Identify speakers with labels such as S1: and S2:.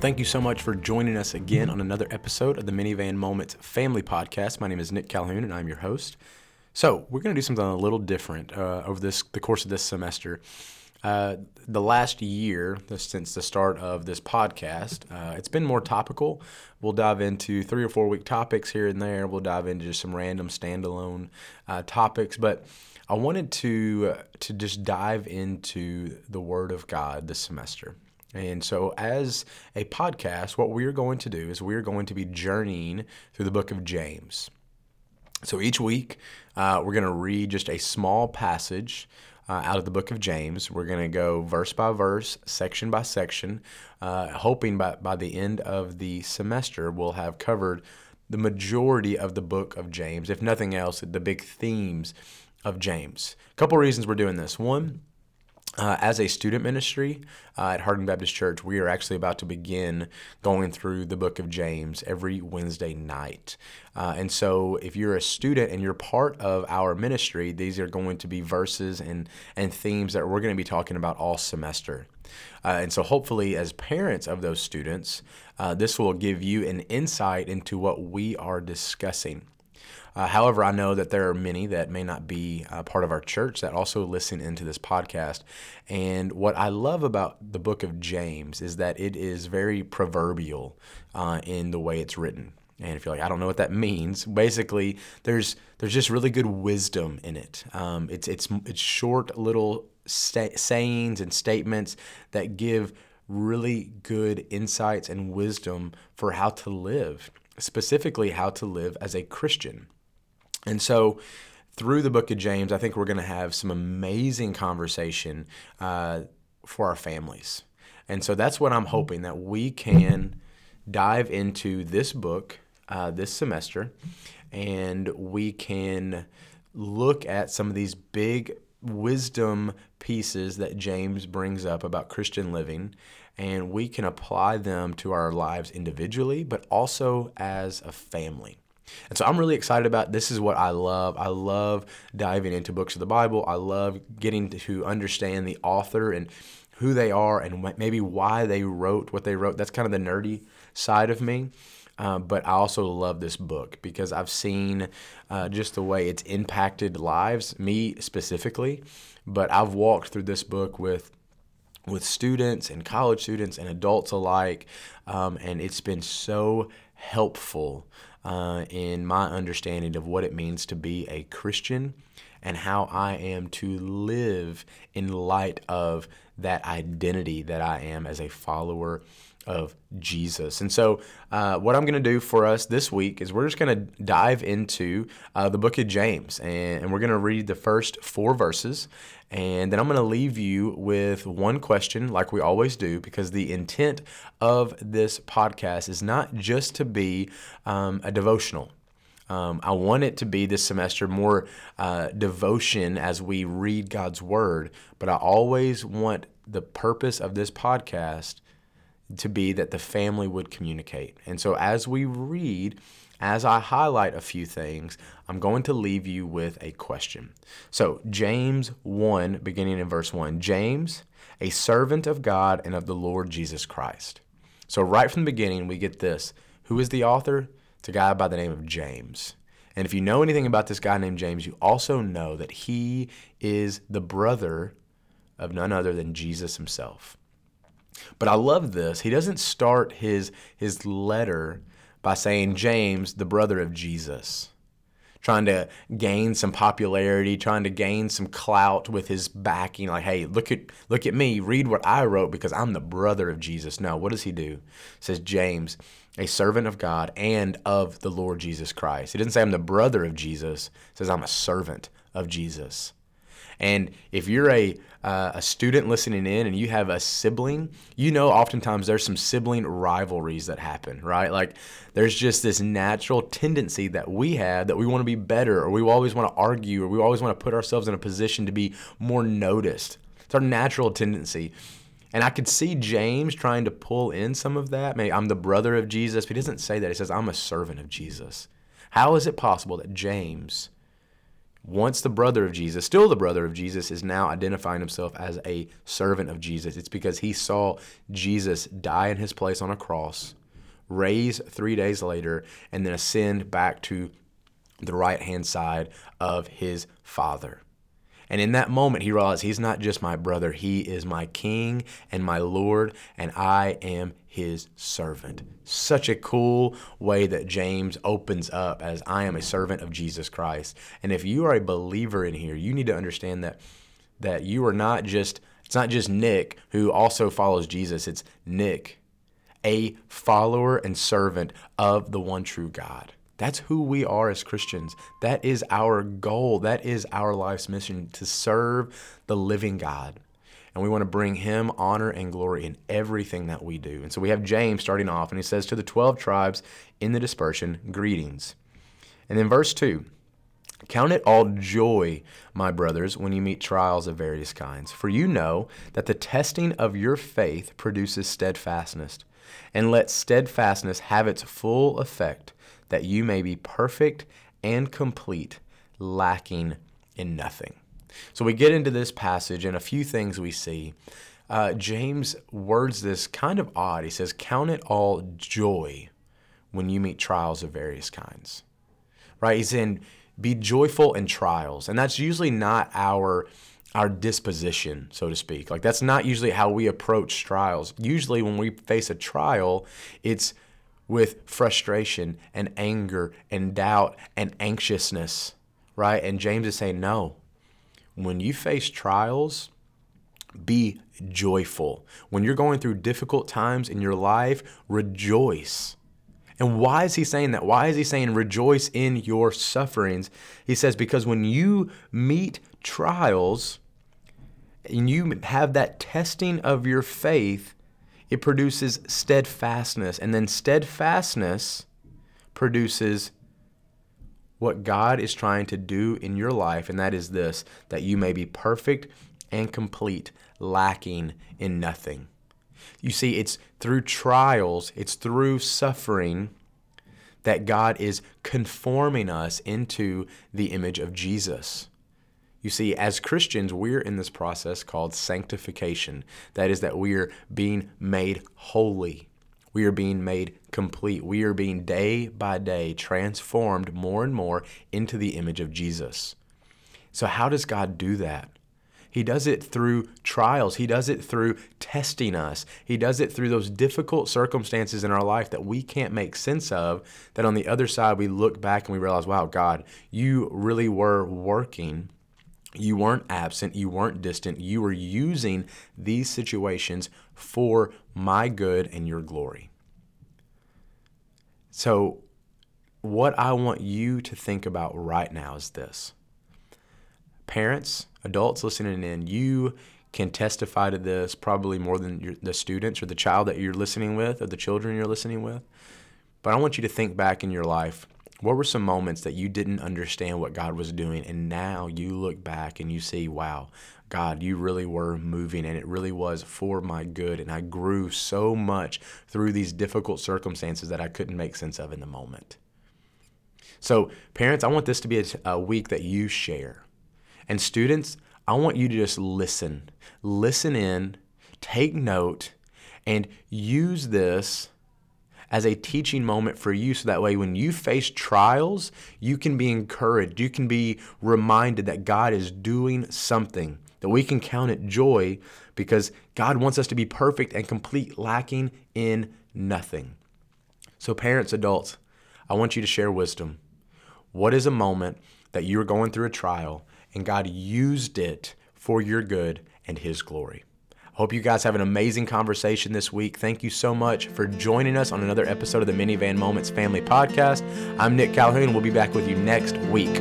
S1: Well, thank you so much for joining us again on another episode of the Minivan Moments Family Podcast. My name is Nick Calhoun, and I'm your host. So, we're going to do something a little different uh, over this the course of this semester. Uh, the last year, since the start of this podcast, uh, it's been more topical. We'll dive into three or four week topics here and there. We'll dive into just some random standalone uh, topics, but I wanted to uh, to just dive into the Word of God this semester. And so, as a podcast, what we're going to do is we're going to be journeying through the book of James. So, each week, uh, we're going to read just a small passage uh, out of the book of James. We're going to go verse by verse, section by section, uh, hoping by, by the end of the semester, we'll have covered the majority of the book of James, if nothing else, the big themes of James. A couple reasons we're doing this. One, uh, as a student ministry uh, at Harding Baptist Church, we are actually about to begin going through the book of James every Wednesday night. Uh, and so, if you're a student and you're part of our ministry, these are going to be verses and, and themes that we're going to be talking about all semester. Uh, and so, hopefully, as parents of those students, uh, this will give you an insight into what we are discussing. Uh, however, I know that there are many that may not be uh, part of our church that also listen into this podcast. And what I love about the book of James is that it is very proverbial uh, in the way it's written. And if you're like, I don't know what that means, basically, there's there's just really good wisdom in it. Um, it's it's it's short little sta- sayings and statements that give really good insights and wisdom for how to live, specifically how to live as a Christian. And so, through the book of James, I think we're going to have some amazing conversation uh, for our families. And so, that's what I'm hoping that we can dive into this book uh, this semester and we can look at some of these big wisdom pieces that James brings up about Christian living and we can apply them to our lives individually, but also as a family. And so I'm really excited about this is what I love. I love diving into books of the Bible. I love getting to understand the author and who they are and maybe why they wrote what they wrote. That's kind of the nerdy side of me. Uh, but I also love this book because I've seen uh, just the way it's impacted lives, me specifically. But I've walked through this book with with students and college students and adults alike, um, and it's been so helpful uh, in my understanding of what it means to be a Christian and how I am to live in light of that identity that I am as a follower of Jesus. And so, uh, what I'm going to do for us this week is we're just going to dive into uh, the book of James and, and we're going to read the first four verses. And then I'm going to leave you with one question, like we always do, because the intent of this podcast is not just to be um, a devotional. Um, I want it to be this semester more uh, devotion as we read God's Word, but I always want the purpose of this podcast to be that the family would communicate. And so as we read, as I highlight a few things, I'm going to leave you with a question. So, James 1, beginning in verse 1 James, a servant of God and of the Lord Jesus Christ. So, right from the beginning, we get this. Who is the author? It's a guy by the name of James. And if you know anything about this guy named James, you also know that he is the brother of none other than Jesus himself. But I love this. He doesn't start his his letter by saying James, the brother of Jesus, trying to gain some popularity, trying to gain some clout with his backing. Like, hey, look at look at me, read what I wrote because I'm the brother of Jesus. No, what does he do? He says James, a servant of God and of the Lord Jesus Christ. He doesn't say I'm the brother of Jesus. He says I'm a servant of Jesus. And if you're a uh, a student listening in and you have a sibling, you know oftentimes there's some sibling rivalries that happen, right? Like there's just this natural tendency that we have that we want to be better or we always want to argue or we always want to put ourselves in a position to be more noticed. It's our natural tendency. And I could see James trying to pull in some of that. Maybe I'm the brother of Jesus, but he doesn't say that. He says, I'm a servant of Jesus. How is it possible that James once the brother of Jesus, still the brother of Jesus, is now identifying himself as a servant of Jesus. It's because he saw Jesus die in his place on a cross, raise three days later, and then ascend back to the right hand side of his Father. And in that moment, he realized he's not just my brother, he is my king and my Lord, and I am his servant. Such a cool way that James opens up as I am a servant of Jesus Christ. And if you are a believer in here, you need to understand that that you are not just it's not just Nick who also follows Jesus, it's Nick, a follower and servant of the one true God. That's who we are as Christians. That is our goal. That is our life's mission to serve the living God. And we want to bring him honor and glory in everything that we do. And so we have James starting off, and he says, To the 12 tribes in the dispersion, greetings. And then verse 2 Count it all joy, my brothers, when you meet trials of various kinds, for you know that the testing of your faith produces steadfastness. And let steadfastness have its full effect that you may be perfect and complete, lacking in nothing. So we get into this passage, and a few things we see. Uh, James words this kind of odd. He says, Count it all joy when you meet trials of various kinds. Right? He's saying, Be joyful in trials. And that's usually not our our disposition, so to speak. Like that's not usually how we approach trials. Usually when we face a trial, it's with frustration and anger and doubt and anxiousness, right? And James is saying, no. When you face trials, be joyful. When you're going through difficult times in your life, rejoice. And why is he saying that? Why is he saying rejoice in your sufferings? He says, because when you meet trials and you have that testing of your faith, it produces steadfastness. And then steadfastness produces what God is trying to do in your life, and that is this that you may be perfect and complete, lacking in nothing. You see, it's through trials, it's through suffering that God is conforming us into the image of Jesus. You see, as Christians, we're in this process called sanctification. That is, that we are being made holy. We are being made complete. We are being day by day transformed more and more into the image of Jesus. So, how does God do that? He does it through trials. He does it through testing us. He does it through those difficult circumstances in our life that we can't make sense of. That on the other side, we look back and we realize, wow, God, you really were working you weren't absent, you weren't distant, you were using these situations for my good and your glory. So, what I want you to think about right now is this parents, adults listening in, you can testify to this probably more than your, the students or the child that you're listening with or the children you're listening with. But I want you to think back in your life what were some moments that you didn't understand what God was doing, and now you look back and you see, wow, God, you really were moving, and it really was for my good. And I grew so much through these difficult circumstances that I couldn't make sense of in the moment. So, parents, I want this to be a, a week that you share. And students, I want you to just listen. Listen in, take note, and use this as a teaching moment for you so that way when you face trials, you can be encouraged. You can be reminded that God is doing something, that we can count it joy because God wants us to be perfect and complete, lacking in nothing. So, parents, adults, I want you to share wisdom. What is a moment that you're going through a trial and God used it for your good and His glory? Hope you guys have an amazing conversation this week. Thank you so much for joining us on another episode of the Minivan Moments Family Podcast. I'm Nick Calhoun. We'll be back with you next week.